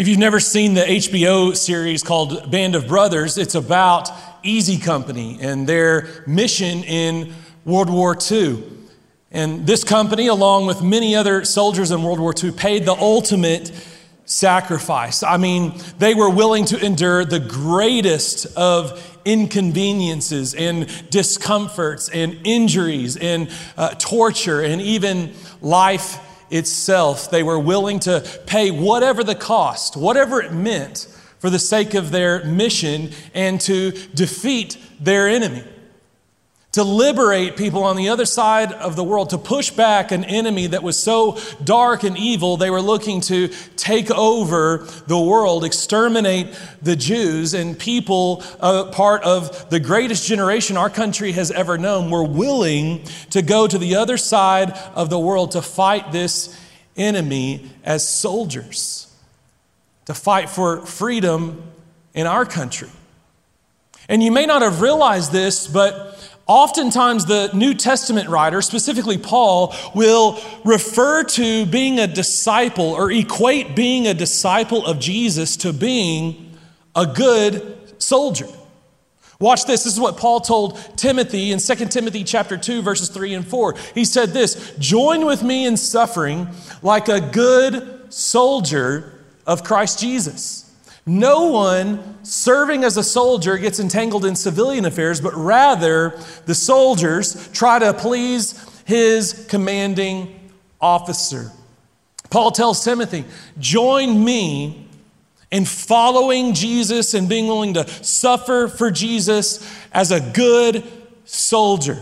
If you've never seen the HBO series called Band of Brothers, it's about Easy Company and their mission in World War II. And this company, along with many other soldiers in World War II, paid the ultimate sacrifice. I mean, they were willing to endure the greatest of inconveniences and discomforts and injuries and uh, torture and even life itself. They were willing to pay whatever the cost, whatever it meant for the sake of their mission and to defeat their enemy to liberate people on the other side of the world, to push back an enemy that was so dark and evil, they were looking to take over the world, exterminate the Jews, and people, uh, part of the greatest generation our country has ever known, were willing to go to the other side of the world to fight this enemy as soldiers, to fight for freedom in our country. And you may not have realized this, but Oftentimes, the New Testament writer, specifically Paul, will refer to being a disciple or equate being a disciple of Jesus to being a good soldier. Watch this. This is what Paul told Timothy in 2 Timothy chapter 2 verses 3 and 4. He said this, "Join with me in suffering like a good soldier of Christ Jesus." No one serving as a soldier gets entangled in civilian affairs, but rather the soldiers try to please his commanding officer. Paul tells Timothy, Join me in following Jesus and being willing to suffer for Jesus as a good soldier.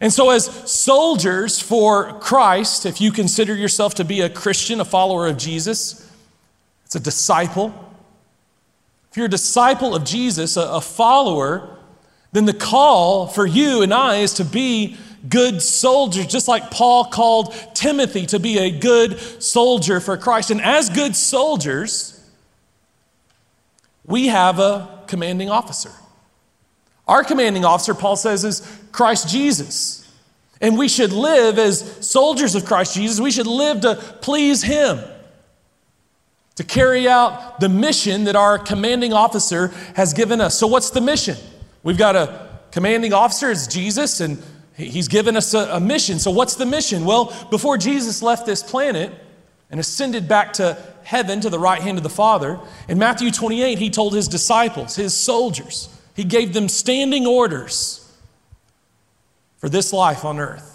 And so, as soldiers for Christ, if you consider yourself to be a Christian, a follower of Jesus, it's a disciple. If you're a disciple of Jesus, a, a follower, then the call for you and I is to be good soldiers, just like Paul called Timothy to be a good soldier for Christ. And as good soldiers, we have a commanding officer. Our commanding officer, Paul says, is Christ Jesus. And we should live as soldiers of Christ Jesus. We should live to please Him to carry out the mission that our commanding officer has given us. So, what's the mission? We've got a commanding officer, it's Jesus, and he's given us a, a, mission. So, what's the mission? Well, before Jesus left this planet and ascended back to heaven to the right hand of the Father, in Matthew 28, he told his disciples, his soldiers, he gave them standing orders for this life on earth.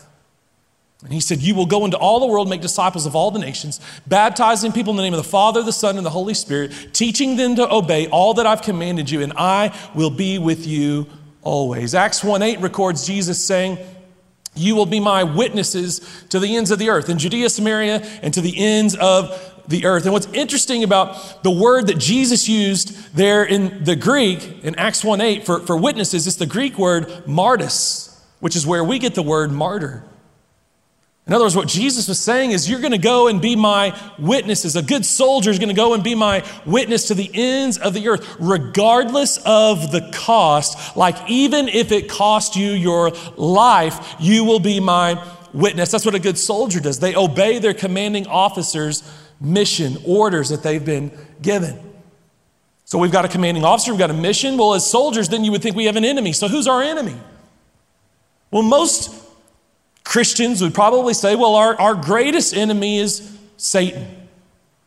And he said, You will go into all the world, make disciples of all the nations, baptizing people in the name of the Father, the Son, and the Holy Spirit, teaching them to obey all that I've commanded you, and I will be with you always. Acts 1 8 records Jesus saying, You will be my witnesses to the ends of the earth, in Judea, Samaria, and to the ends of the earth. And what's interesting about the word that Jesus used there in the Greek, in Acts 1 8, for, for witnesses, it's the Greek word martyrs, which is where we get the word martyr. In other words, what Jesus was saying is, You're going to go and be my witnesses. A good soldier is going to go and be my witness to the ends of the earth, regardless of the cost. Like, even if it cost you your life, you will be my witness. That's what a good soldier does. They obey their commanding officer's mission, orders that they've been given. So we've got a commanding officer, we've got a mission. Well, as soldiers, then you would think we have an enemy. So who's our enemy? Well, most Christians would probably say, well, our, our greatest enemy is Satan.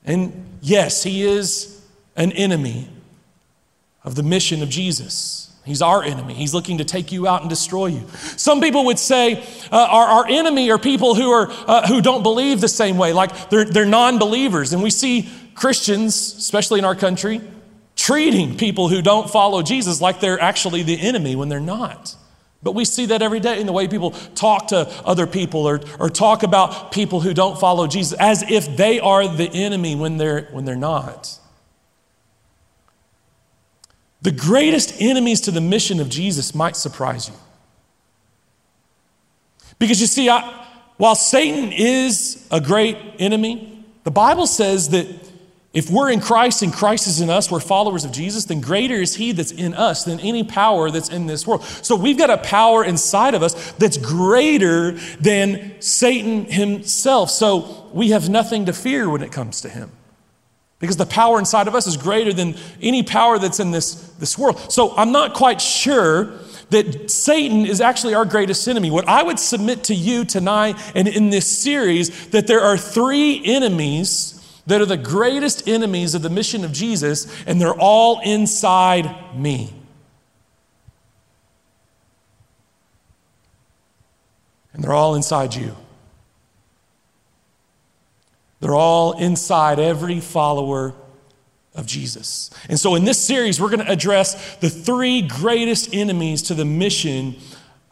And yes, he is an enemy of the mission of Jesus. He's our enemy. He's looking to take you out and destroy you. Some people would say uh, our, our enemy are people who, are, uh, who don't believe the same way, like they're, they're non believers. And we see Christians, especially in our country, treating people who don't follow Jesus like they're actually the enemy when they're not. But we see that every day in the way people talk to other people or, or talk about people who don't follow Jesus as if they are the enemy when they're, when they're not. The greatest enemies to the mission of Jesus might surprise you. Because you see, I, while Satan is a great enemy, the Bible says that if we're in Christ and Christ is in us, we're followers of Jesus, then greater is He that's in us than any power that's in this world. So we've got a power inside of us that's greater than Satan himself. So we have nothing to fear when it comes to Him. because the power inside of us is greater than any power that's in this, this world. So I'm not quite sure that Satan is actually our greatest enemy. What I would submit to you tonight and in this series that there are three enemies that are the greatest enemies of the mission of Jesus, and they're all inside me. And they're all inside you. They're all inside every follower of Jesus. And so in this series, we're going to address the three greatest enemies to the mission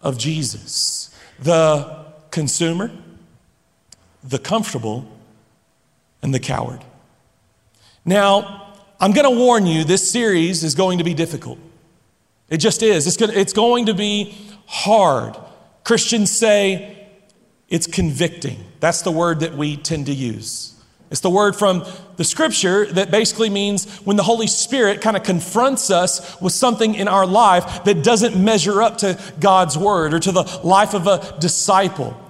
of Jesus the consumer, the comfortable, and the coward. Now, I'm going to warn you, this series is going to be difficult. It just is. It's going, to, it's going to be hard. Christians say it's convicting. That's the word that we tend to use. It's the word from the scripture that basically means when the Holy Spirit kind of confronts us with something in our life that doesn't measure up to God's word or to the life of a disciple.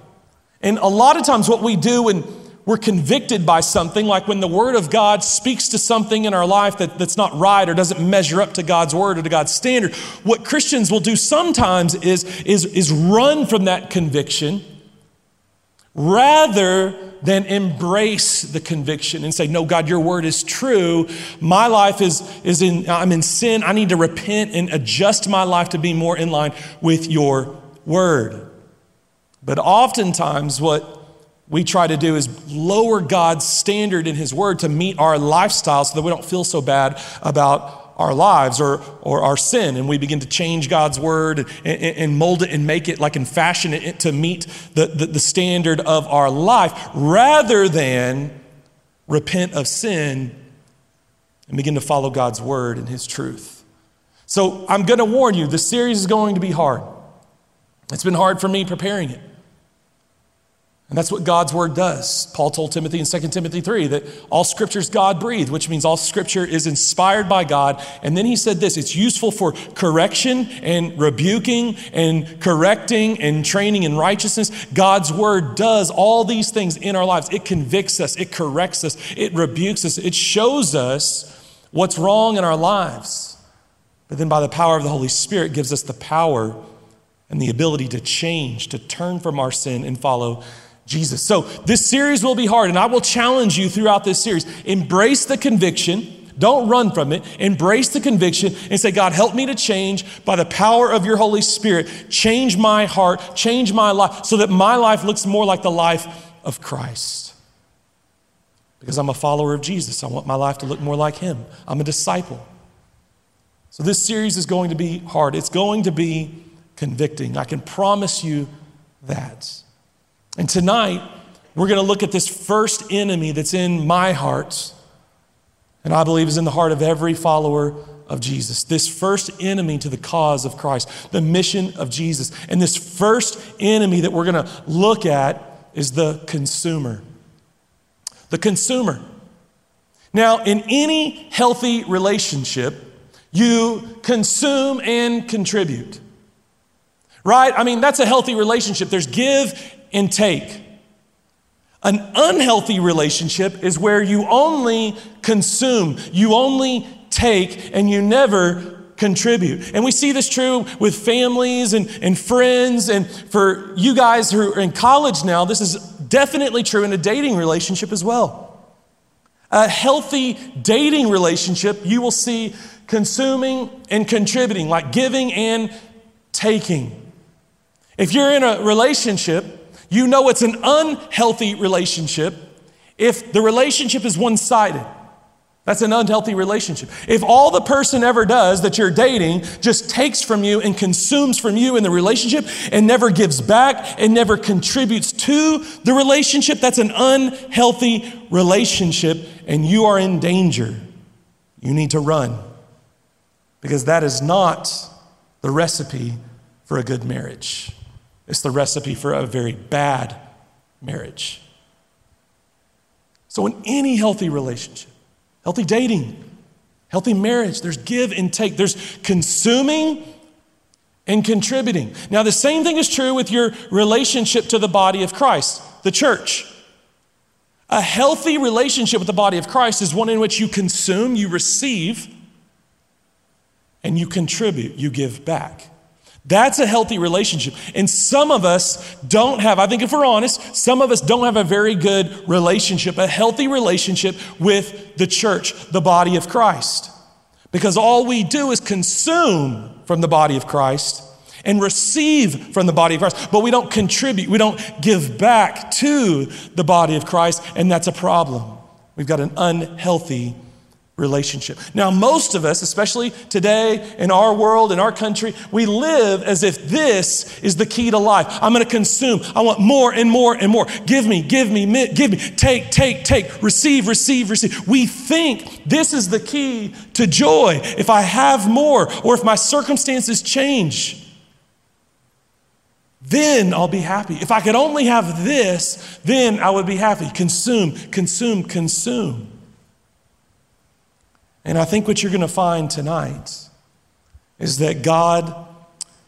And a lot of times, what we do when we're convicted by something, like when the Word of God speaks to something in our life that, that's not right or doesn't measure up to God's Word or to God's standard, what Christians will do sometimes is, is, is run from that conviction rather than embrace the conviction and say, No, God, your word is true. My life is, is in, I'm in sin. I need to repent and adjust my life to be more in line with your word. But oftentimes, what we try to do is lower God's standard in His Word to meet our lifestyle so that we don't feel so bad about our lives or, or our sin, and we begin to change God's word and, and mold it and make it like and fashion it to meet the, the, the standard of our life rather than repent of sin and begin to follow God's word and his truth. So I'm going to warn you, the series is going to be hard. It's been hard for me preparing it. And that's what God's word does. Paul told Timothy in 2 Timothy 3 that all scripture is God breathed, which means all scripture is inspired by God. And then he said this it's useful for correction and rebuking and correcting and training in righteousness. God's word does all these things in our lives. It convicts us, it corrects us, it rebukes us, it shows us what's wrong in our lives. But then by the power of the Holy Spirit gives us the power and the ability to change, to turn from our sin and follow Jesus. So this series will be hard, and I will challenge you throughout this series. Embrace the conviction. Don't run from it. Embrace the conviction and say, God, help me to change by the power of your Holy Spirit. Change my heart, change my life, so that my life looks more like the life of Christ. Because I'm a follower of Jesus. I want my life to look more like him. I'm a disciple. So this series is going to be hard. It's going to be convicting. I can promise you that. And tonight, we're going to look at this first enemy that's in my heart, and I believe is in the heart of every follower of Jesus. This first enemy to the cause of Christ, the mission of Jesus. And this first enemy that we're going to look at is the consumer. The consumer. Now, in any healthy relationship, you consume and contribute. Right? I mean, that's a healthy relationship. There's give and take. An unhealthy relationship is where you only consume, you only take, and you never contribute. And we see this true with families and, and friends. And for you guys who are in college now, this is definitely true in a dating relationship as well. A healthy dating relationship, you will see consuming and contributing, like giving and taking. If you're in a relationship you know it's an unhealthy relationship if the relationship is one sided. That's an unhealthy relationship. If all the person ever does that you're dating just takes from you and consumes from you in the relationship and never gives back and never contributes to the relationship, that's an unhealthy relationship and you are in danger. You need to run because that is not the recipe for a good marriage. It's the recipe for a very bad marriage. So, in any healthy relationship, healthy dating, healthy marriage, there's give and take, there's consuming and contributing. Now, the same thing is true with your relationship to the body of Christ, the church. A healthy relationship with the body of Christ is one in which you consume, you receive, and you contribute, you give back. That's a healthy relationship. And some of us don't have, I think if we're honest, some of us don't have a very good relationship, a healthy relationship with the church, the body of Christ. Because all we do is consume from the body of Christ and receive from the body of Christ, but we don't contribute, we don't give back to the body of Christ, and that's a problem. We've got an unhealthy relationship. Now, most of us, especially today in our world, in our country, we live as if this is the key to life. I'm going to consume. I want more and more and more. Give me, give me, give me. Take, take, take. Receive, receive, receive. We think this is the key to joy. If I have more or if my circumstances change, then I'll be happy. If I could only have this, then I would be happy. Consume, consume, consume. And I think what you're going to find tonight is that God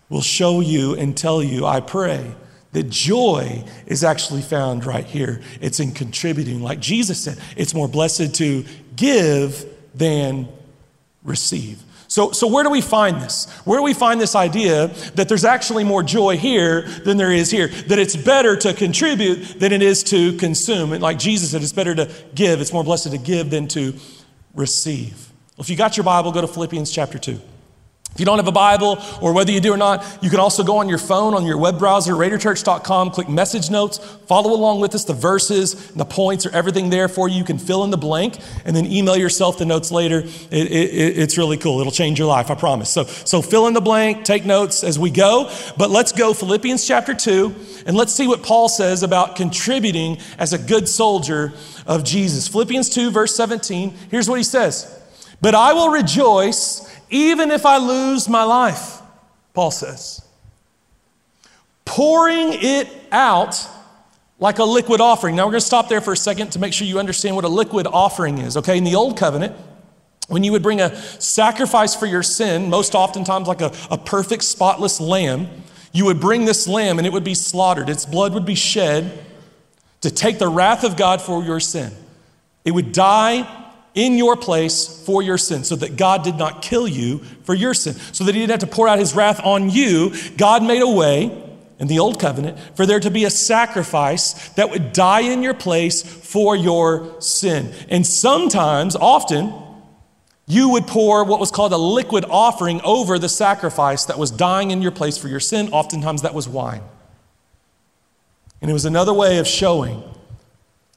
will show you and tell you, I pray, that joy is actually found right here. It's in contributing. Like Jesus said, it's more blessed to give than receive. So, so where do we find this? Where do we find this idea that there's actually more joy here than there is here? That it's better to contribute than it is to consume. And like Jesus said, it's better to give. It's more blessed to give than to receive. Well, if you got your Bible, go to Philippians chapter 2. If you don't have a Bible, or whether you do or not, you can also go on your phone, on your web browser, raiderchurch.com, click message notes, follow along with us. The verses and the points are everything there for you. You can fill in the blank and then email yourself the notes later. It, it, it's really cool. It'll change your life, I promise. So, so fill in the blank, take notes as we go. But let's go Philippians chapter 2, and let's see what Paul says about contributing as a good soldier of Jesus. Philippians 2, verse 17, here's what he says But I will rejoice even if I lose my life, Paul says. Pouring it out like a liquid offering. Now we're going to stop there for a second to make sure you understand what a liquid offering is. Okay, in the old covenant, when you would bring a sacrifice for your sin, most oftentimes like a, a perfect, spotless lamb, you would bring this lamb and it would be slaughtered. Its blood would be shed to take the wrath of God for your sin. It would die in your place for your sin, so that God did not kill you for your sin, so that He didn't have to pour out His wrath on you. God made a way in the old covenant for there to be a sacrifice that would die in your place for your sin. And sometimes, often, you would pour what was called a liquid offering over the sacrifice that was dying in your place for your sin. Oftentimes, that was wine. And it was another way of showing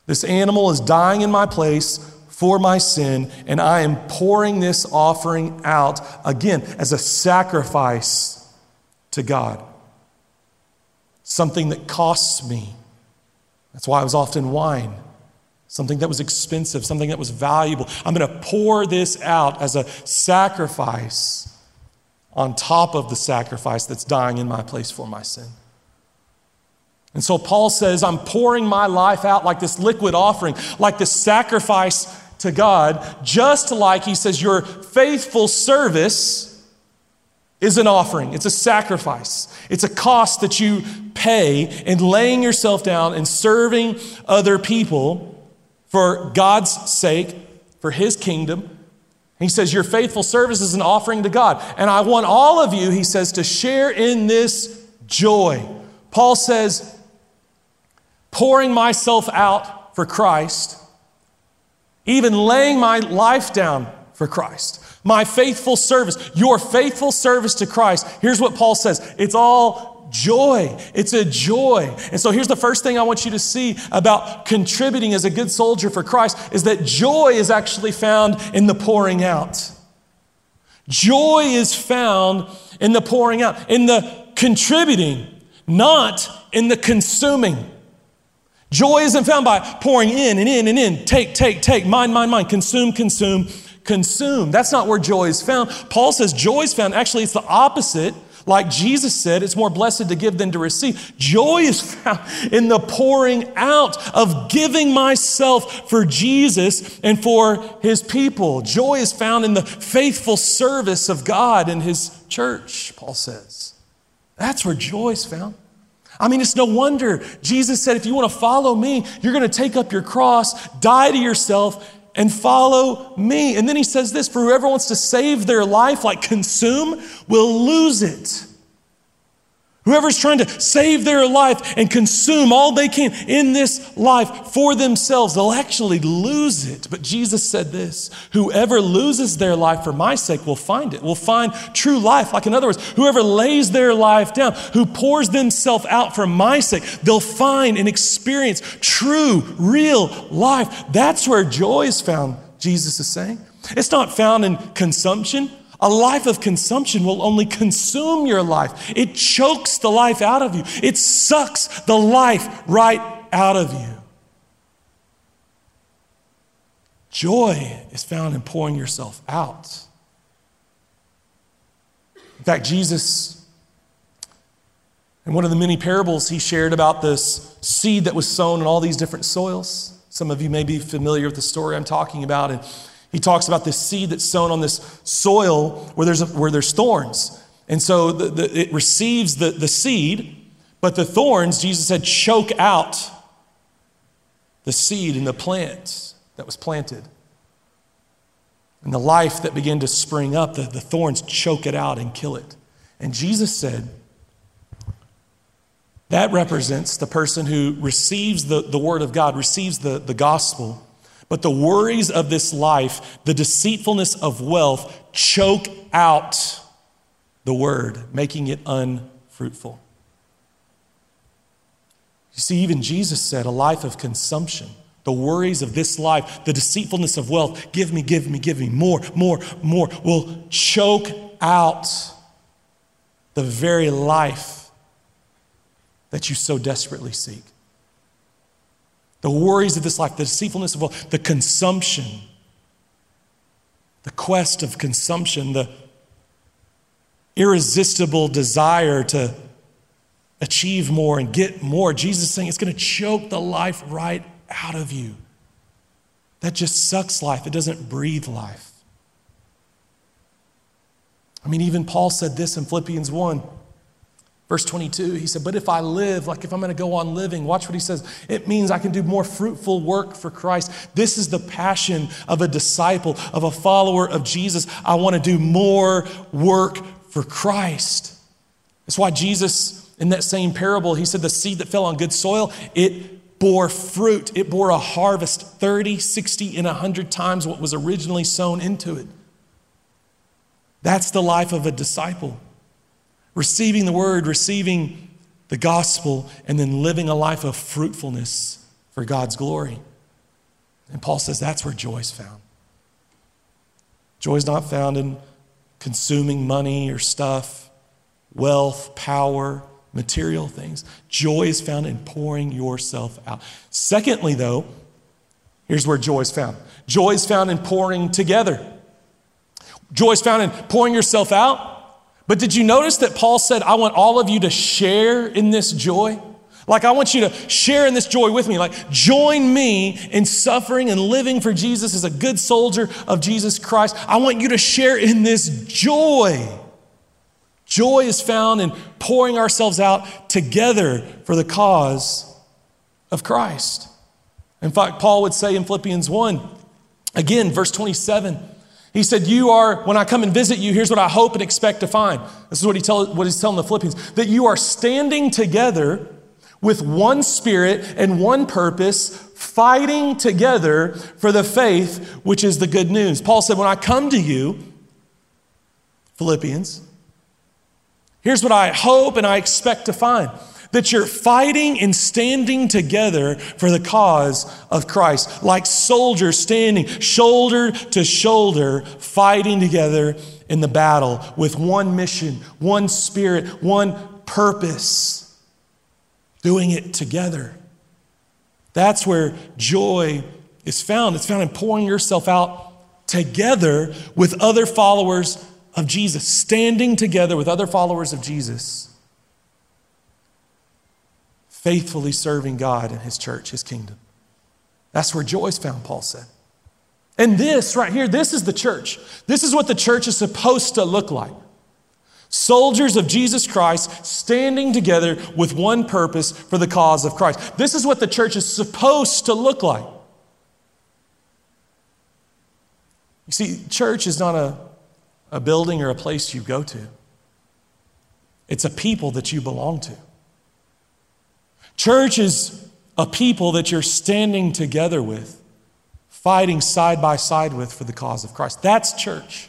this animal is dying in my place for my sin, and I am pouring this offering out again as a sacrifice to God. Something that costs me. That's why it was often wine. Something that was expensive, something that was valuable. I'm going to pour this out as a sacrifice on top of the sacrifice that's dying in my place for my sin. And so Paul says, I'm pouring my life out like this liquid offering, like this sacrifice to God, just like he says, your faithful service is an offering, it's a sacrifice, it's a cost that you pay in laying yourself down and serving other people for God's sake, for his kingdom. He says, Your faithful service is an offering to God. And I want all of you, he says, to share in this joy. Paul says, pouring myself out for Christ even laying my life down for Christ. My faithful service, your faithful service to Christ. Here's what Paul says it's all joy. It's a joy. And so here's the first thing I want you to see about contributing as a good soldier for Christ is that joy is actually found in the pouring out. Joy is found in the pouring out, in the contributing, not in the consuming. Joy isn't found by pouring in and in and in, take, take, take, mind, mind, mind, consume, consume, consume. That's not where joy is found. Paul says joy is found. Actually, it's the opposite. Like Jesus said, it's more blessed to give than to receive. Joy is found in the pouring out of giving myself for Jesus and for his people. Joy is found in the faithful service of God and his church, Paul says. That's where joy is found. I mean, it's no wonder Jesus said, if you want to follow me, you're going to take up your cross, die to yourself, and follow me. And then he says this for whoever wants to save their life, like consume, will lose it. Whoever's trying to save their life and consume all they can in this life for themselves, they'll actually lose it. But Jesus said this whoever loses their life for my sake will find it, will find true life. Like, in other words, whoever lays their life down, who pours themselves out for my sake, they'll find and experience true, real life. That's where joy is found, Jesus is saying. It's not found in consumption. A life of consumption will only consume your life. It chokes the life out of you, it sucks the life right out of you. Joy is found in pouring yourself out. In fact, Jesus, in one of the many parables he shared about this seed that was sown in all these different soils, some of you may be familiar with the story I'm talking about. And he talks about this seed that's sown on this soil where there's, a, where there's thorns. And so the, the, it receives the, the seed, but the thorns, Jesus said, choke out the seed and the plant that was planted. And the life that began to spring up, the, the thorns choke it out and kill it. And Jesus said, that represents the person who receives the, the word of God, receives the, the gospel but the worries of this life, the deceitfulness of wealth, choke out the word, making it unfruitful. You see, even Jesus said a life of consumption, the worries of this life, the deceitfulness of wealth, give me, give me, give me, more, more, more, will choke out the very life that you so desperately seek the worries of this life, the deceitfulness of all, the consumption, the quest of consumption, the irresistible desire to achieve more and get more. Jesus saying it's going to choke the life right out of you. That just sucks life, it doesn't breathe life. I mean, even Paul said this in Philippians 1. Verse 22, he said, But if I live, like if I'm going to go on living, watch what he says. It means I can do more fruitful work for Christ. This is the passion of a disciple, of a follower of Jesus. I want to do more work for Christ. That's why Jesus, in that same parable, he said, The seed that fell on good soil, it bore fruit. It bore a harvest 30, 60, and 100 times what was originally sown into it. That's the life of a disciple receiving the word, receiving the gospel, and then living a life of fruitfulness for God's glory. And Paul says that's where joy is found. Joy is not found in consuming money or stuff, wealth, power, material things. Joy is found in pouring yourself out. Secondly, though, here's where joy is found joy is found in pouring together. Joy is found in pouring yourself out but did you notice that Paul said, I want all of you to share in this joy? Like, I want you to share in this joy with me. Like, join me in suffering and living for Jesus as a good soldier of Jesus Christ. I want you to share in this joy. Joy is found in pouring ourselves out together for the cause of Christ. In fact, Paul would say in Philippians 1, again, verse 27, he said, You are, when I come and visit you, here's what I hope and expect to find. This is what, he tell, what he's telling the Philippians that you are standing together with one spirit and one purpose, fighting together for the faith, which is the good news. Paul said, When I come to you, Philippians, here's what I hope and I expect to find that you're fighting and standing together for the cause of Christ, like soldiers standing shoulder to shoulder, fighting together in the battle with one mission, one spirit, one purpose, doing it together. That's where joy is found. It's found in pouring yourself out together with other followers of Jesus, standing together with other followers of Jesus faithfully serving God and His church, His kingdom. That's where joy is found, Paul said. And this right here, this is the church. This is what the church is supposed to look like. Soldiers of Jesus Christ standing together with one purpose for the cause of Christ. This is what the church is supposed to look like. You see, church is not a, a building or a place you go to, it's a people that you belong to. Church is a people that you're standing together with, fighting side by side with for the cause of Christ. That's church.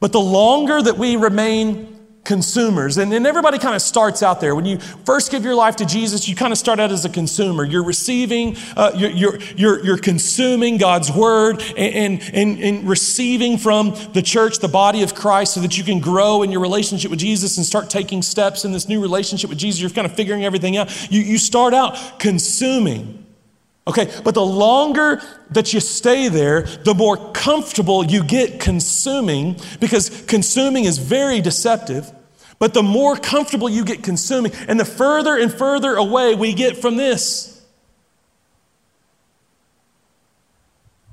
But the longer that we remain consumers, and, and everybody kind of starts out there. When you first give your life to Jesus, you kind of start out as a consumer. You're receiving, uh, you're, you're, you're, you're, consuming God's word and, and, and receiving from the church, the body of Christ, so that you can grow in your relationship with Jesus and start taking steps in this new relationship with Jesus. You're kind of figuring everything out. You, you start out consuming. Okay, but the longer that you stay there, the more comfortable you get consuming because consuming is very deceptive. But the more comfortable you get consuming, and the further and further away we get from this,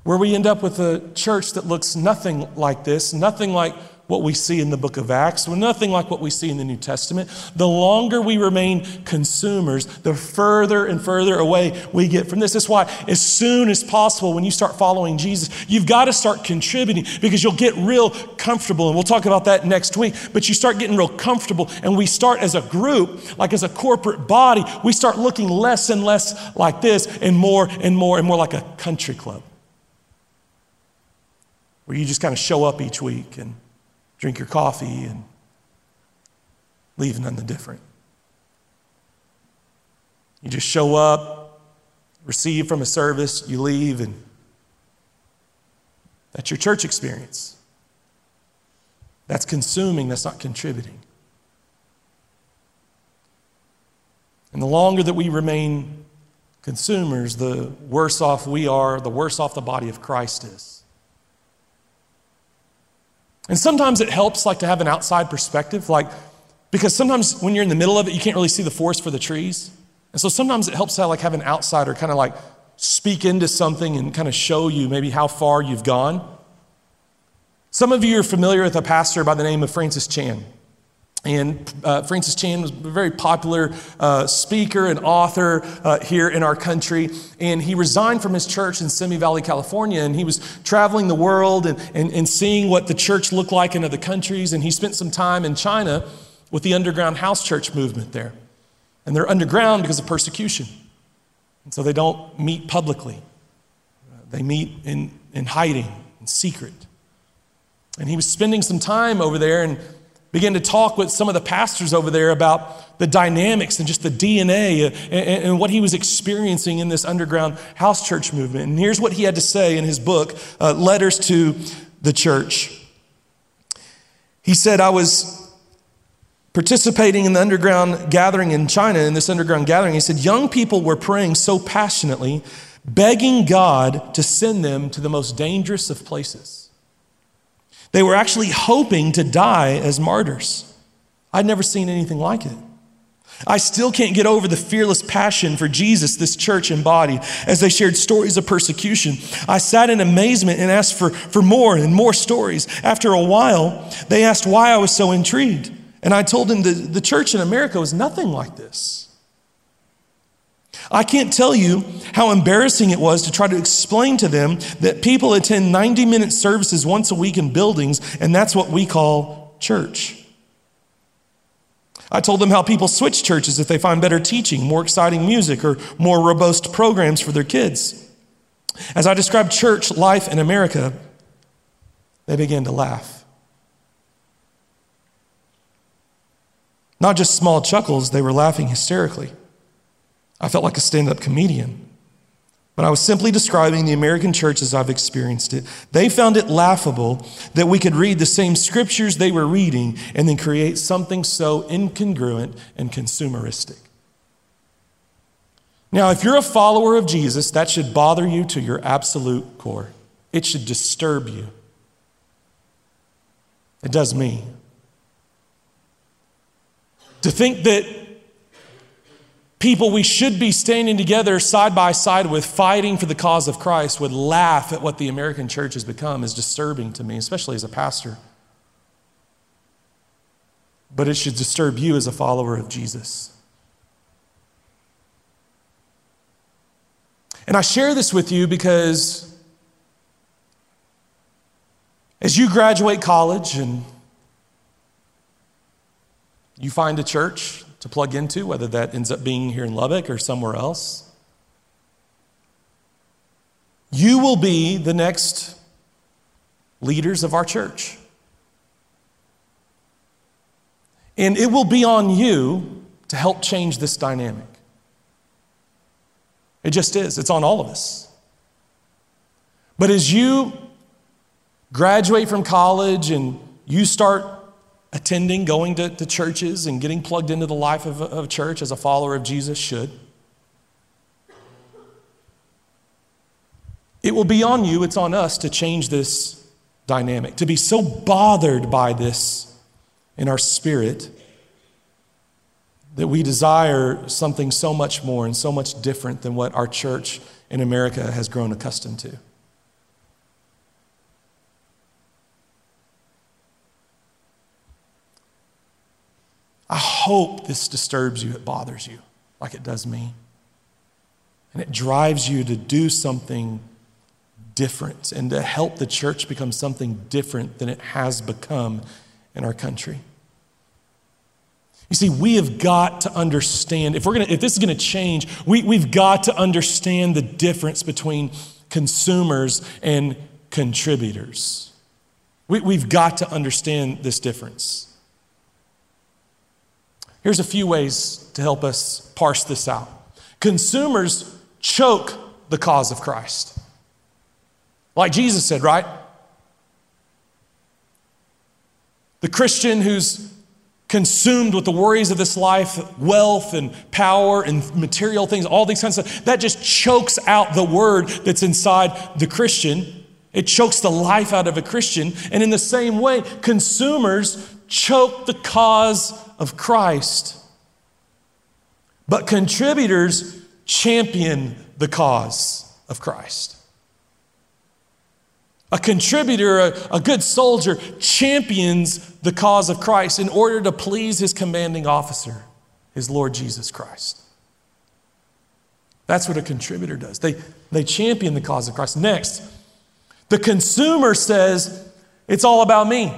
where we end up with a church that looks nothing like this, nothing like what we see in the book of Acts. We're nothing like what we see in the New Testament. The longer we remain consumers, the further and further away we get from this. That's why, as soon as possible, when you start following Jesus, you've got to start contributing because you'll get real comfortable. And we'll talk about that next week. But you start getting real comfortable, and we start as a group, like as a corporate body, we start looking less and less like this and more and more and more like a country club where you just kind of show up each week and drink your coffee, and leave none the different. You just show up, receive from a service, you leave, and that's your church experience. That's consuming, that's not contributing. And the longer that we remain consumers, the worse off we are, the worse off the body of Christ is. And sometimes it helps like to have an outside perspective, like because sometimes when you're in the middle of it, you can't really see the forest for the trees. And so sometimes it helps to like have an outsider kind of like speak into something and kind of show you maybe how far you've gone. Some of you are familiar with a pastor by the name of Francis Chan. And uh, Francis Chan was a very popular uh, speaker and author uh, here in our country. And he resigned from his church in Simi Valley, California. And he was traveling the world and, and, and seeing what the church looked like in other countries. And he spent some time in China with the underground house church movement there. And they're underground because of persecution. And so they don't meet publicly, they meet in, in hiding, in secret. And he was spending some time over there. And began to talk with some of the pastors over there about the dynamics and just the DNA and, and, what he was experiencing in this underground house church movement. And here's what he had to say in his book, uh, Letters to the Church. He said, I was participating in the underground gathering in China, in this underground gathering. He said, Young people were praying so passionately, begging God to send them to the most dangerous of places. They were actually hoping to die as martyrs. I'd never seen anything like it. I still can't get over the fearless passion for Jesus this church embodied as they shared stories of persecution. I sat in amazement and asked for, for more and more stories. After a while, they asked why I was so intrigued. And I told them that the church in America was nothing like this. I can't tell you how embarrassing it was to try to explain to them that people attend 90 minute services once a week in buildings, and that's what we call church. I told them how people switch churches if they find better teaching, more exciting music, or more robust programs for their kids. As I described church life in America, they began to laugh. Not just small chuckles, they were laughing hysterically. I felt like a stand up comedian. But I was simply describing the American church as I've experienced it. They found it laughable that we could read the same scriptures they were reading and then create something so incongruent and consumeristic. Now, if you're a follower of Jesus, that should bother you to your absolute core. It should disturb you. It does me. To think that people we should be standing together side by side with, fighting for the cause of Christ, would laugh at what the American church has become is disturbing to me, especially as a pastor. but it should disturb you as a follower of Jesus. And I share this with you because as you graduate college and you find a church to plug into, whether that ends up being here in Lubbock or somewhere else, you will be the next leaders of our church. And it will be on you to help change this dynamic. It just is. It's on all of us. But as you graduate from college and you start attending, going to, to churches, and getting plugged into the life of of a church as a follower of Jesus should, it will be on you, it's on us to change this dynamic, to be so bothered by this in our spirit that we desire something so much more and so much different than what our church in America has grown accustomed to. I hope this disturbs you, it bothers you, like it does me. And it drives you to do something different and to help the church become something different than it has become in our country. You see, we have got to understand, if, we're gonna, if this is going to change, we, we've got to understand the difference between consumers and contributors. We, we've got to understand this difference. Here's a few ways to help us parse this out. Consumers choke the cause of Christ. Like Jesus said, right? The Christian who's consumed with the worries of this life, wealth and power and material things, all these kinds of stuff, that just chokes out the word that's inside the Christian. It chokes the life out of a Christian. And in the same way, consumers choke the cause of Christ. But contributors champion the cause of Christ. A contributor, a, a, good soldier, champions the cause of Christ in order to please his commanding officer, his Lord Jesus Christ. That's what a contributor does. They, they champion the cause of Christ. Next, the consumer says, it's all about me.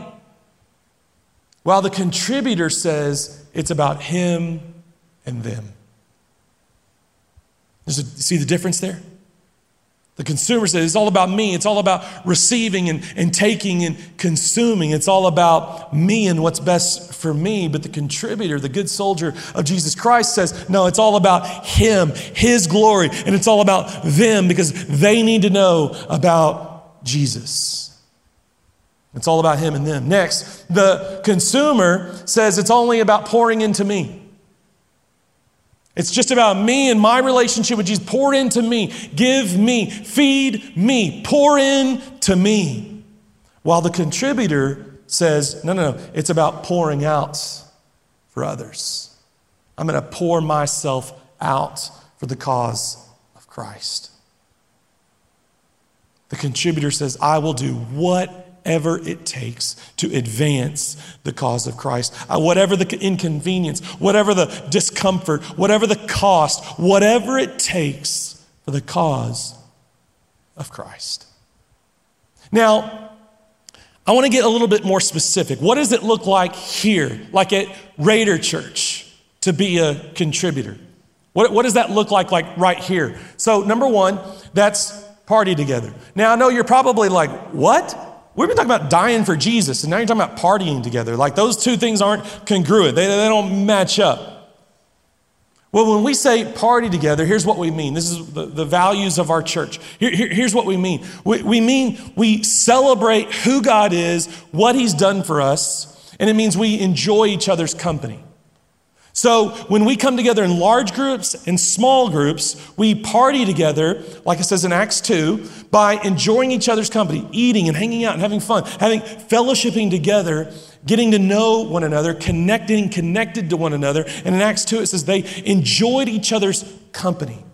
While the contributor says, it's about him and them. A, see the difference there? The consumer says it's all about me. It's all about receiving and, and taking and consuming. It's all about me and what's best for me. But the contributor, the good soldier of Jesus Christ says, no, it's all about him, his glory, and it's all about them because they need to know about Jesus. It's all about him and them. Next, the consumer says it's only about pouring into me. It's just about me and my relationship with Jesus. Pour into me, give me, feed me, pour in to me. While the contributor says, no, no, no, it's about pouring out for others. I'm going to pour myself out for the cause of Christ. The contributor says, I will do what whatever it takes to advance the cause of Christ. Uh, whatever the inconvenience, whatever the discomfort, whatever the cost, whatever it takes for the cause of Christ. Now, I want to get a little bit more specific. What does it look like here, like at Raider Church, to be a contributor? What, what does that look like, like right here? So, number one, that's party together. Now, I know you're probably like, what? We've been talking about dying for Jesus, and now you're talking about partying together. Like those two things aren't congruent, they, they don't match up. Well, when we say party together, here's what we mean. This is the, the values of our church. Here, here, here's what we mean we, we mean we celebrate who God is, what He's done for us, and it means we enjoy each other's company. So when we come together in large groups and small groups, we party together, like it says in Acts 2, by enjoying each other's company, eating and hanging out and having fun, having fellowshipping together, getting to know one another, connecting, connected to one another. And in Acts 2, it says they enjoyed each other's company.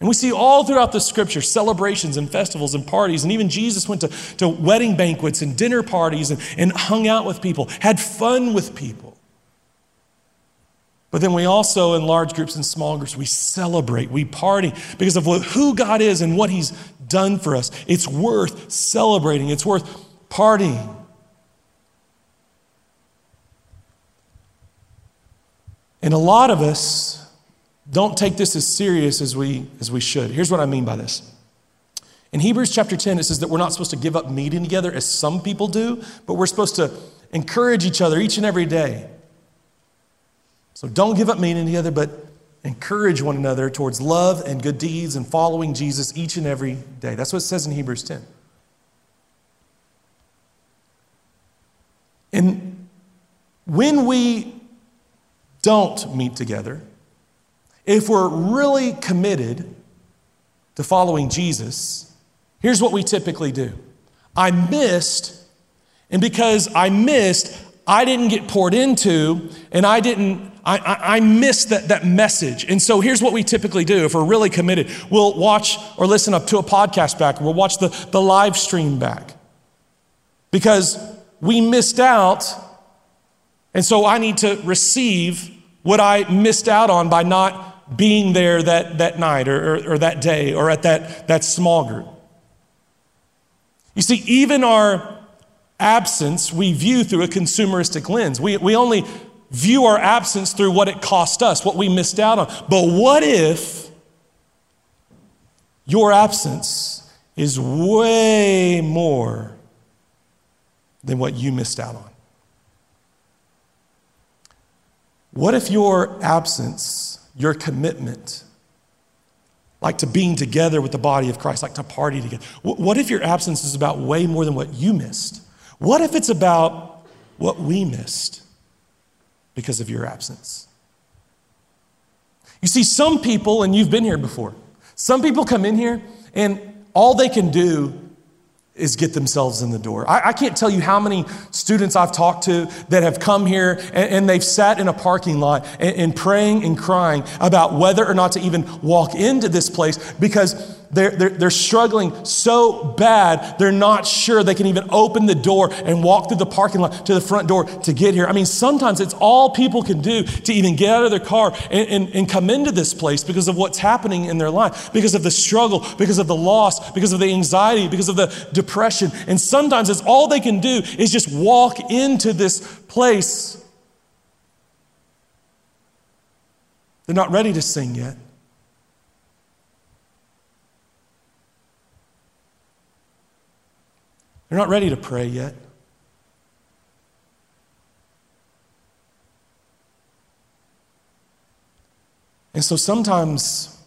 And we see all throughout the scripture celebrations and festivals and parties. And even Jesus went to, to wedding banquets and dinner parties and, and hung out with people, had fun with people. But then we also, in large groups and small groups, we celebrate, we party because of who God is and what He's done for us. It's worth celebrating, it's worth partying. And a lot of us don't take this as serious as we, as we should. Here's what I mean by this. In Hebrews chapter 10, it says that we're not supposed to give up meeting together as some people do, but we're supposed to encourage each other each and every day. So don't give up meeting together, but encourage one another towards love and good deeds and following Jesus each and every day. That's what it says in Hebrews 10. And when we don't meet together, if we're really committed to following Jesus, here's what we typically do I missed, and because I missed, I didn't get poured into, and I didn't I, I, I missed that, that message. And so here's what we typically do if we're really committed we'll watch or listen up to a podcast back, we'll watch the, the live stream back because we missed out. And so I need to receive what I missed out on by not being there that, that night or, or, or that day or at that, that small group. You see, even our absence we view through a consumeristic lens. We, we only view our absence through what it cost us, what we missed out on. But what if your absence is way more than what you missed out on? What if your absence, your commitment, like to being together with the body of Christ, like to party together, what if your absence is about way more than what you missed? What if it's about what we missed? because of your absence. You see, some people, and you've been here before, some people come in here and all they can do is get themselves in the door. I, I, can't tell you how many students I've talked to that have come here and, and they've sat in a parking lot and, and praying and crying about whether or not to even walk into this place because they're, they're, they're struggling so bad, they're not sure they can even open the door and walk through the parking lot to the front door to get here. I mean, sometimes it's all people can do to even get out of their car and, and, and come into this place because of what's happening in their life, because of the struggle, because of the loss, because of the anxiety, because of the depression. And sometimes it's all they can do is just walk into this place. They're not ready to sing yet. They're not ready to pray yet. And so sometimes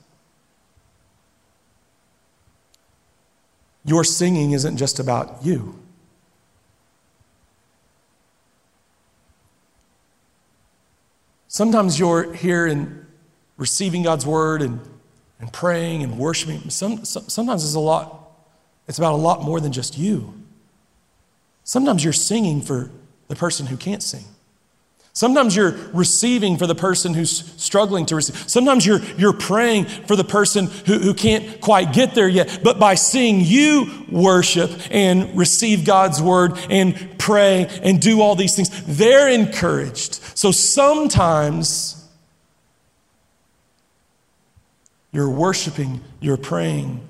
your singing isn't just about you. Sometimes you're here and receiving God's word and, and praying and worshiping. Some, sometimes it's a lot, it's about a lot more than just you. Sometimes you're singing for the person who can't sing. Sometimes you're receiving for the person who's struggling to receive. Sometimes you're, you're praying for the person who, who can't quite get there yet. But by seeing you worship and receive God's word and pray and do all these things, they're encouraged. So sometimes you're worshiping, you're praying,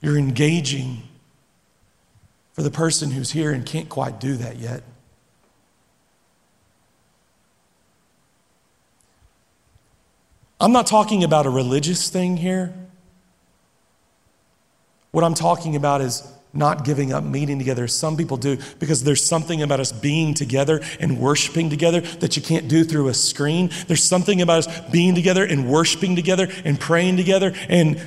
you're engaging for the person who's here and can't quite do that yet. I'm not talking about a religious thing here. What I'm talking about is not giving up meeting together. Some people do because there's something about us being together and worshiping together that you can't do through a screen. There's something about us being together and worshiping together and praying together and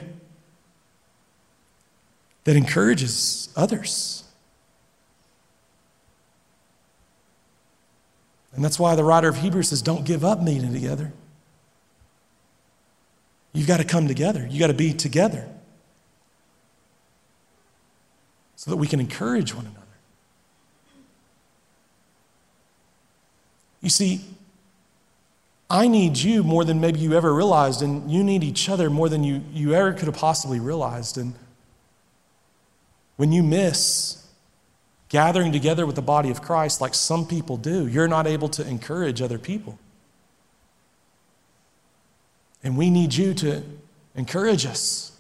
that encourages others. And that's why the writer of Hebrews says, don't give up meeting together. You've got to come together, you've got to be together so that we can encourage one another. You see, I need you more than maybe you ever realized, and you need each other more than you, you ever could have possibly realized. And when you miss gathering together with the body of Christ like some people do, you're not able to encourage other people. And we need you to encourage us.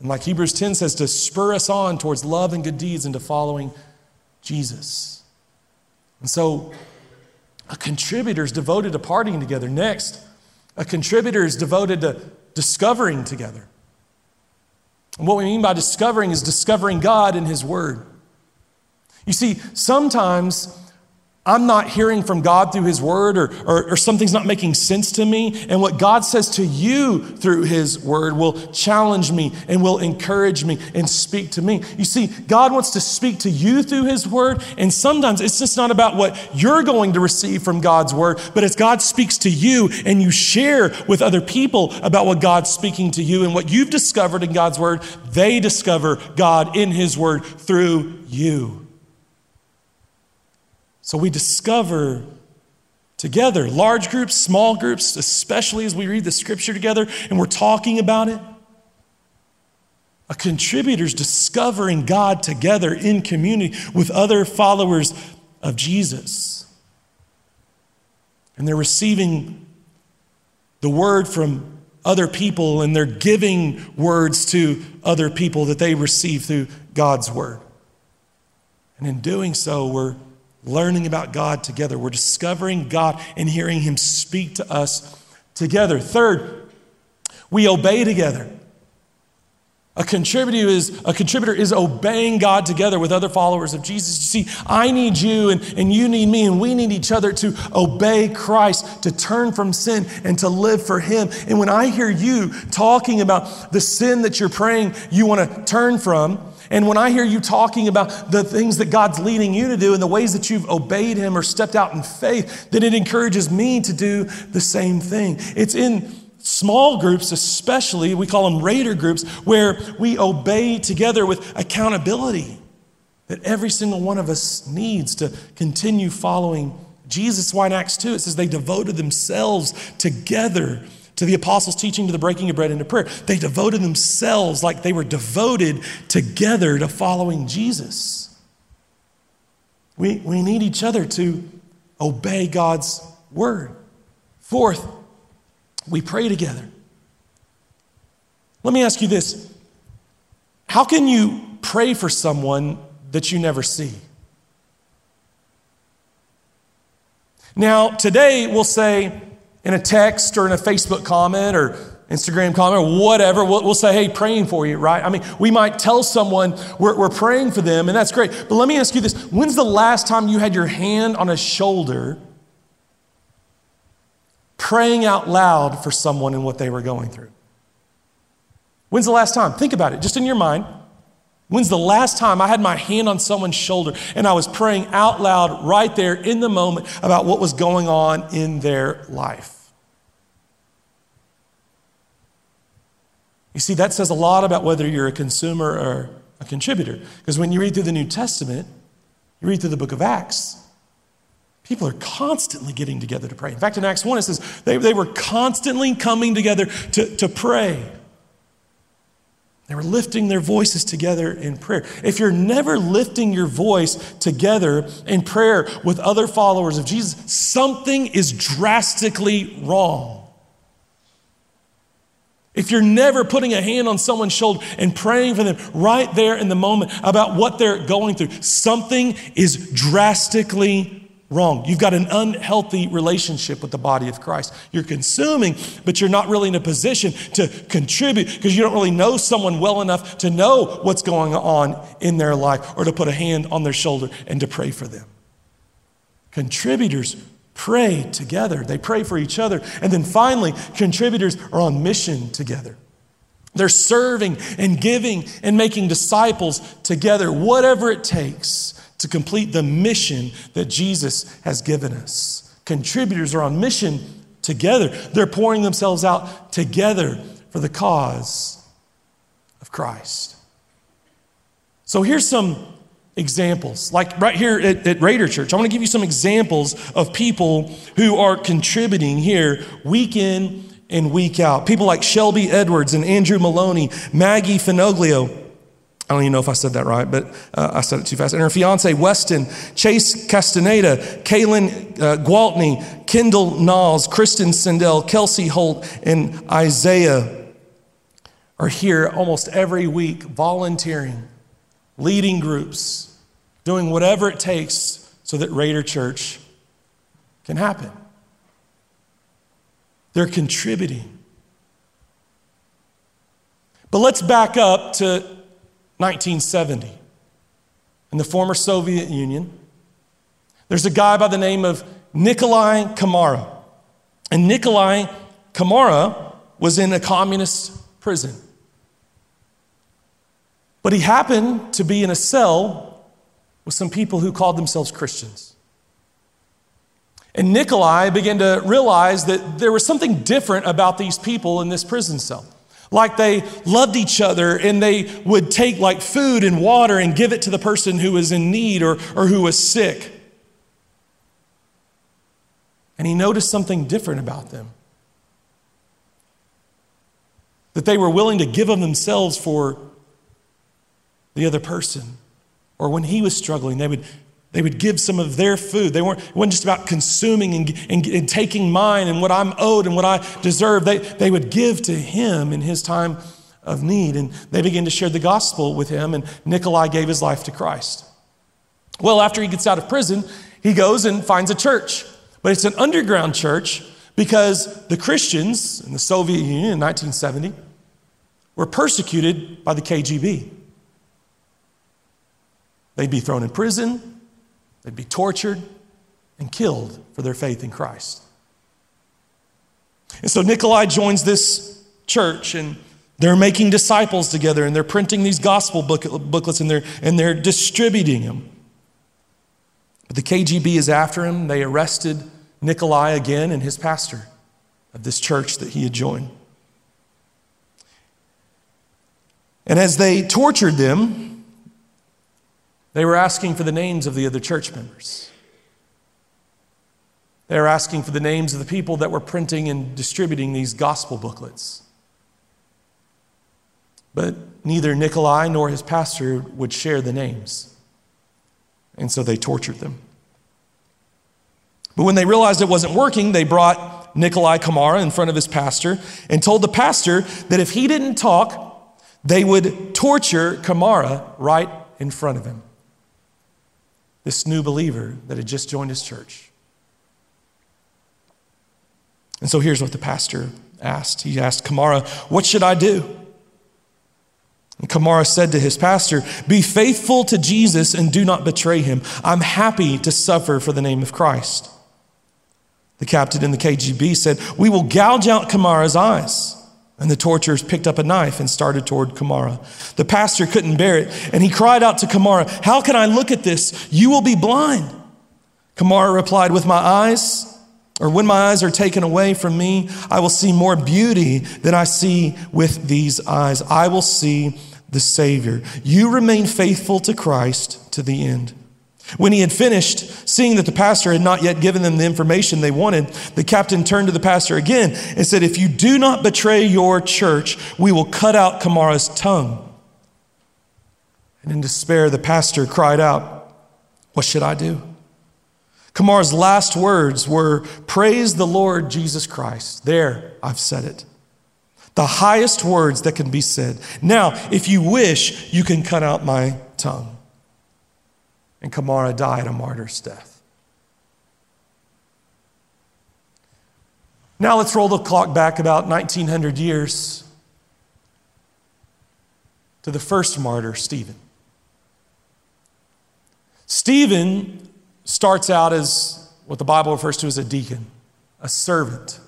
And like Hebrews 10 says, to spur us on towards love and good deeds and to following Jesus. And so a contributor is devoted to partying together. Next, a contributor is devoted to discovering together. And what we mean by discovering is discovering God in His Word. You see, sometimes I'm not hearing from God through His Word, or, or, or, something's not making sense to me. And what God says to you through His Word will challenge me and will encourage me and speak to me. You see, God wants to speak to you through His Word, and sometimes it's just not about what you're going to receive from God's Word, but as God speaks to you and you share with other people about what God's speaking to you and what you've discovered in God's Word, they discover God in His Word through you. So we discover together, large groups, small groups, especially as we read the scripture together and we're talking about it. A contributor's discovering God together in community with other followers of Jesus. And they're receiving the word from other people and they're giving words to other people that they receive through God's word. And in doing so, we're learning about God together. We're discovering God and hearing Him speak to us together. Third, we obey together. A contributor is a contributor is obeying God together with other followers of Jesus. You see, I need you and, and you need me, and we need each other to obey Christ, to turn from sin and to live for Him. And when I hear you talking about the sin that you're praying you want to turn from, and when I hear you talking about the things that God's leading you to do and the ways that you've obeyed Him or stepped out in faith, then it encourages me to do the same thing. It's in small groups, especially, we call them raider groups, where we obey together with accountability that every single one of us needs to continue following Jesus. Why in Acts 2 it says they devoted themselves together to the apostles' teaching, to the breaking of bread, and to prayer. They devoted themselves like they were devoted together to following Jesus. We, we need each other to obey God's word. Fourth, we pray together. Let me ask you this How can you pray for someone that you never see? Now, today we'll say, in a text or in a Facebook comment or Instagram comment or whatever, we'll, we'll, say, hey, praying for you, right? I mean, we might tell someone we're, we're praying for them, and that's great. But let me ask you this when's the last time you had your hand on a shoulder praying out loud for someone and what they were going through? When's the last time? Think about it, just in your mind. When's the last time I had my hand on someone's shoulder and I was praying out loud right there in the moment about what was going on in their life? You see, that says a lot about whether you're a consumer or a contributor. Because when you read through the New Testament, you read through the book of Acts, people are constantly getting together to pray. In fact, in Acts 1, it says they, they were constantly coming together to, to pray. They were lifting their voices together in prayer. If you're never lifting your voice together in prayer with other followers of Jesus, something is drastically wrong. If you're never putting a hand on someone's shoulder and praying for them right there in the moment about what they're going through, something is drastically Wrong. You've got an unhealthy relationship with the body of Christ. You're consuming, but you're not really in a position to contribute because you don't really know someone well enough to know what's going on in their life or to put a hand on their shoulder and to pray for them. Contributors pray together, they pray for each other. And then finally, contributors are on mission together. They're serving and giving and making disciples together, whatever it takes to complete the mission that Jesus has given us. Contributors are on mission together, they're pouring themselves out together for the cause of Christ. So here's some examples. Like right here at, at Raider Church, I want to give you some examples of people who are contributing here week in and week out. People like Shelby Edwards and Andrew Maloney, Maggie Finoglio. I don't even know if I said that right, but uh, I said it too fast. And her fiance, Weston, Chase Castaneda, Kaylin uh, Gwaltney, Kendall Knowles, Kristen Sindel, Kelsey Holt, and Isaiah are here almost every week volunteering, leading groups, doing whatever it takes so that Raider Church can happen. They're contributing. But let's back up to 1970 in the former Soviet Union. There's a guy by the name of Nikolai Khamara. And Nikolai Khamara was in a communist prison. But he happened to be in a cell with some people who called themselves Christians. And Nikolai began to realize that there was something different about these people in this prison cell. Like they loved each other and they would take like food and water and give it to the person who was in need or, or who was sick. And he noticed something different about them. That they were willing to give of themselves for the other person. Or when he was struggling, they would they would give some of their food. They weren't, it wasn't just about consuming and, and, and, taking mine and what I'm owed and what I deserve. They, they would give to him in his time of need. And they began to share the gospel with him, and Nikolai gave his life to Christ. Well, after he gets out of prison, he goes and finds a church. But it's an underground church because the Christians in the Soviet Union in 1970 were persecuted by the KGB. They'd be thrown in prison, They'd be tortured and killed for their faith in Christ. And so Nikolai joins this church and they're making disciples together and they're printing these gospel booklets and they're, and they're distributing them. But the KGB is after him. They arrested Nikolai again and his pastor of this church that he had joined. And as they tortured them, they were asking for the names of the other church members. They were asking for the names of the people that were printing and distributing these gospel booklets. But neither Nikolai nor his pastor would share the names. And so they tortured them. But when they realized it wasn't working, they brought Nikolai Khamara in front of his pastor and told the pastor that if he didn't talk, they would torture Khamara right in front of him this new believer that had just joined his church. And so here's what the pastor asked. He asked Khamara, What should I do? And Khamara said to his pastor, Be faithful to Jesus and do not betray him. I'm happy to suffer for the name of Christ. The captain in the KGB said, We will gouge out Khamara's eyes. And the torturers picked up a knife and started toward Khamara. The pastor couldn't bear it, and he cried out to Khamara, How can I look at this? You will be blind. Khamara replied, With my eyes, or when my eyes are taken away from me, I will see more beauty than I see with these eyes. I will see the Savior. You remain faithful to Christ to the end. When he had finished, seeing that the pastor had not yet given them the information they wanted, the captain turned to the pastor again and said, If you do not betray your church, we will cut out Khamara's tongue. And in despair, the pastor cried out, What should I do? Khamara's last words were, Praise the Lord Jesus Christ. There, I've said it. The highest words that can be said. Now, if you wish, you can cut out my tongue and Khamara died a martyr's death. Now let's roll the clock back about 1900 years to the first martyr, Stephen. Stephen starts out as what the Bible refers to as a deacon, a servant.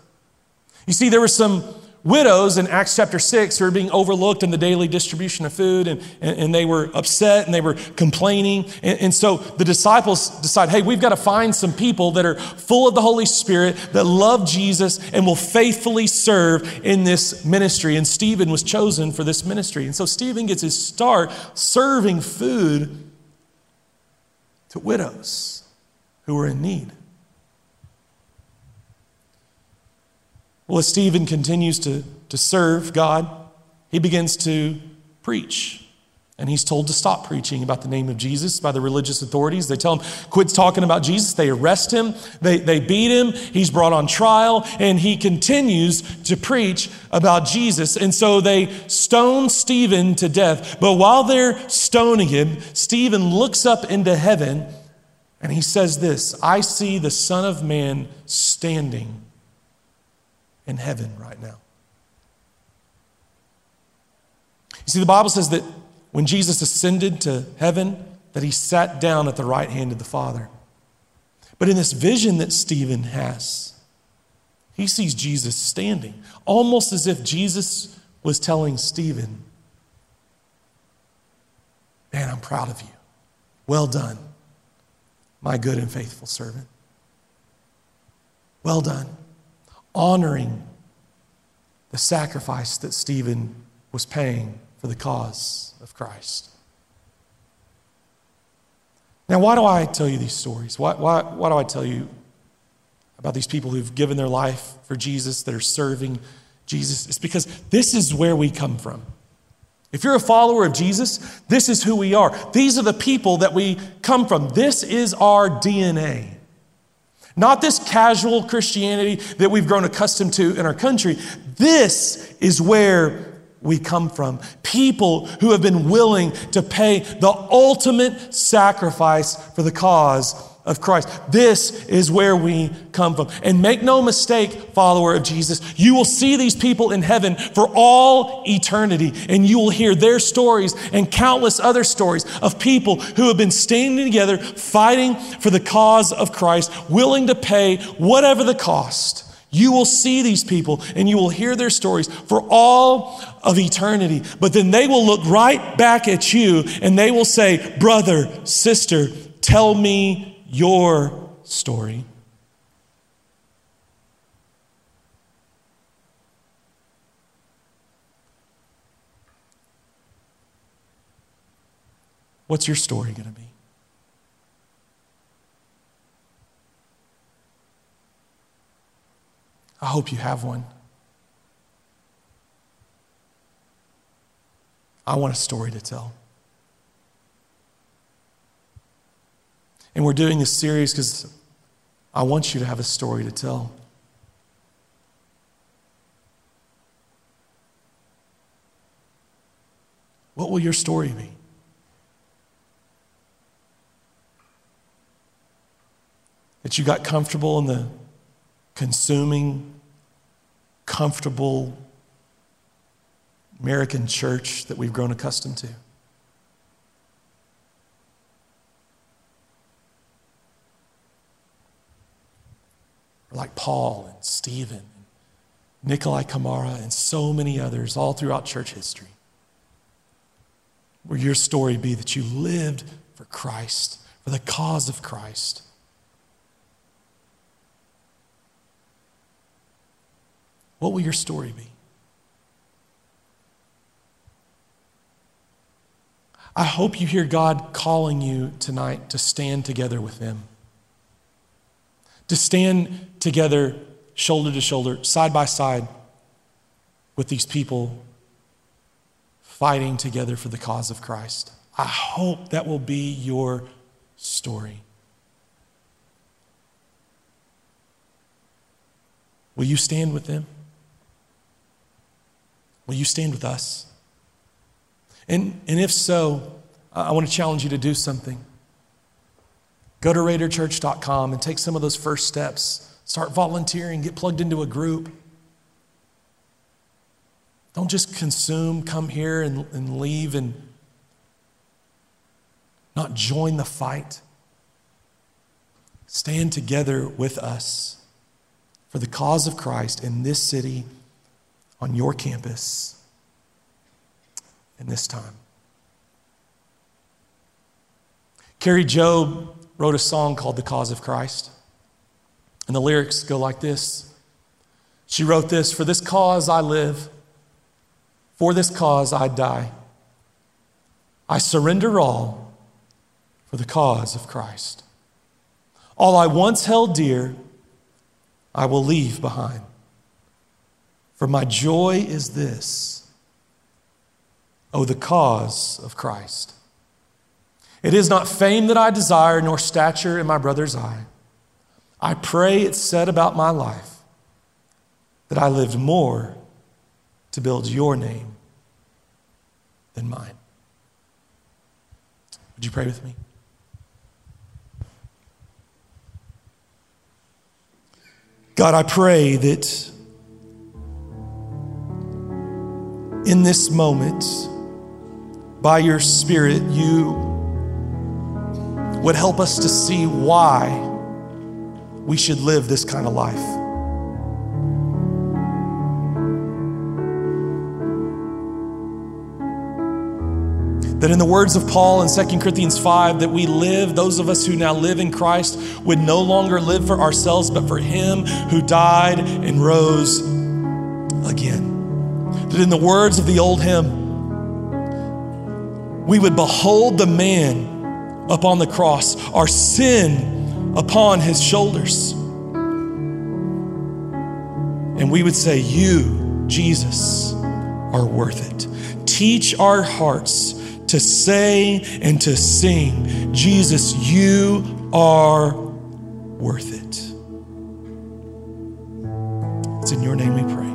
You see, there were some widows in Acts chapter 6 who were being overlooked in the daily distribution of food, and, and, and they were upset and they were complaining. And, and, so the disciples decide hey, we've got to find some people that are full of the Holy Spirit, that love Jesus, and will faithfully serve in this ministry. And Stephen was chosen for this ministry. And so Stephen gets his start serving food to widows who were in need. Well, as Stephen continues to, to serve God, he begins to preach And he's told to stop preaching about the name of Jesus by the religious authorities. They tell him, quit talking about Jesus. They arrest him, they, they beat him, he's brought on trial, and he continues to preach about Jesus. And so they stone Stephen to death. But while they're stoning him, Stephen looks up into heaven and he says this I see the Son of Man standing in heaven right now. You see, the Bible says that when Jesus ascended to heaven, that he sat down at the right hand of the Father. But in this vision that Stephen has, he sees Jesus standing, almost as if Jesus was telling Stephen, Man, I'm proud of you. Well done, my good and faithful servant. Well done, honoring the sacrifice that Stephen was paying for the cause of Christ. Now, why do I tell you these stories? Why, why, why do I tell you about these people who've given their life for Jesus, that are serving Jesus? It's because this is where we come from. If you're a follower of Jesus, this is who we are. These are the people that we come from. This is our DNA. Not this casual Christianity that we've grown accustomed to in our country. This is where we come from. People who have been willing to pay the ultimate sacrifice for the cause of Christ. This is where we come from. And make no mistake, follower of Jesus, you will see these people in heaven for all eternity, and you will hear their stories and countless other stories of people who have been standing together, fighting for the cause of Christ, willing to pay whatever the cost you will see these people and you will hear their stories for all of eternity. But then they will look right back at you and they will say, Brother, sister, tell me your story. What's your story going to be? I hope you have one. I want a story to tell. And we're doing this series because I want you to have a story to tell. What will your story be? That you got comfortable in the consuming, comfortable American church that we've grown accustomed to. Like Paul and Stephen, and Nikolai Khamara, and so many others all throughout church history. Will your story be that you lived for Christ, for the cause of Christ? What will your story be? I hope you hear God calling you tonight to stand together with Him, to stand together, shoulder to shoulder, side by side with these people fighting together for the cause of Christ. I hope that will be your story. Will you stand with them? Will you stand with us? And, and if so, I want to challenge you to do something. Go to raiderchurch.com and take some of those first steps. Start volunteering, get plugged into a group. Don't just consume, come here and, and leave and not join the fight. Stand together with us for the cause of Christ in this city on your campus in this time. Kari Jobe wrote a song called The Cause of Christ. And the lyrics go like this She wrote this For this cause I live, for this cause I die. I surrender all for the cause of Christ. All I once held dear, I will leave behind. For my joy is this Oh, the cause of Christ. It is not fame that I desire, nor stature in my brother's eye. I pray it's said about my life that I lived more to build your name than mine. Would you pray with me? God, I pray that in this moment, by your Spirit, you would help us to see why we should live this kind of life. That in the words of Paul in 2 Corinthians 5, that we live, those of us who now live in Christ, would no longer live for ourselves, but for Him who died and rose again. That in the words of the old hymn, we would behold the man upon the cross, our sin upon His shoulders. And we would say, You, Jesus, are worth it. Teach our hearts to say and to sing, Jesus, you are worth it. It's in your name we pray.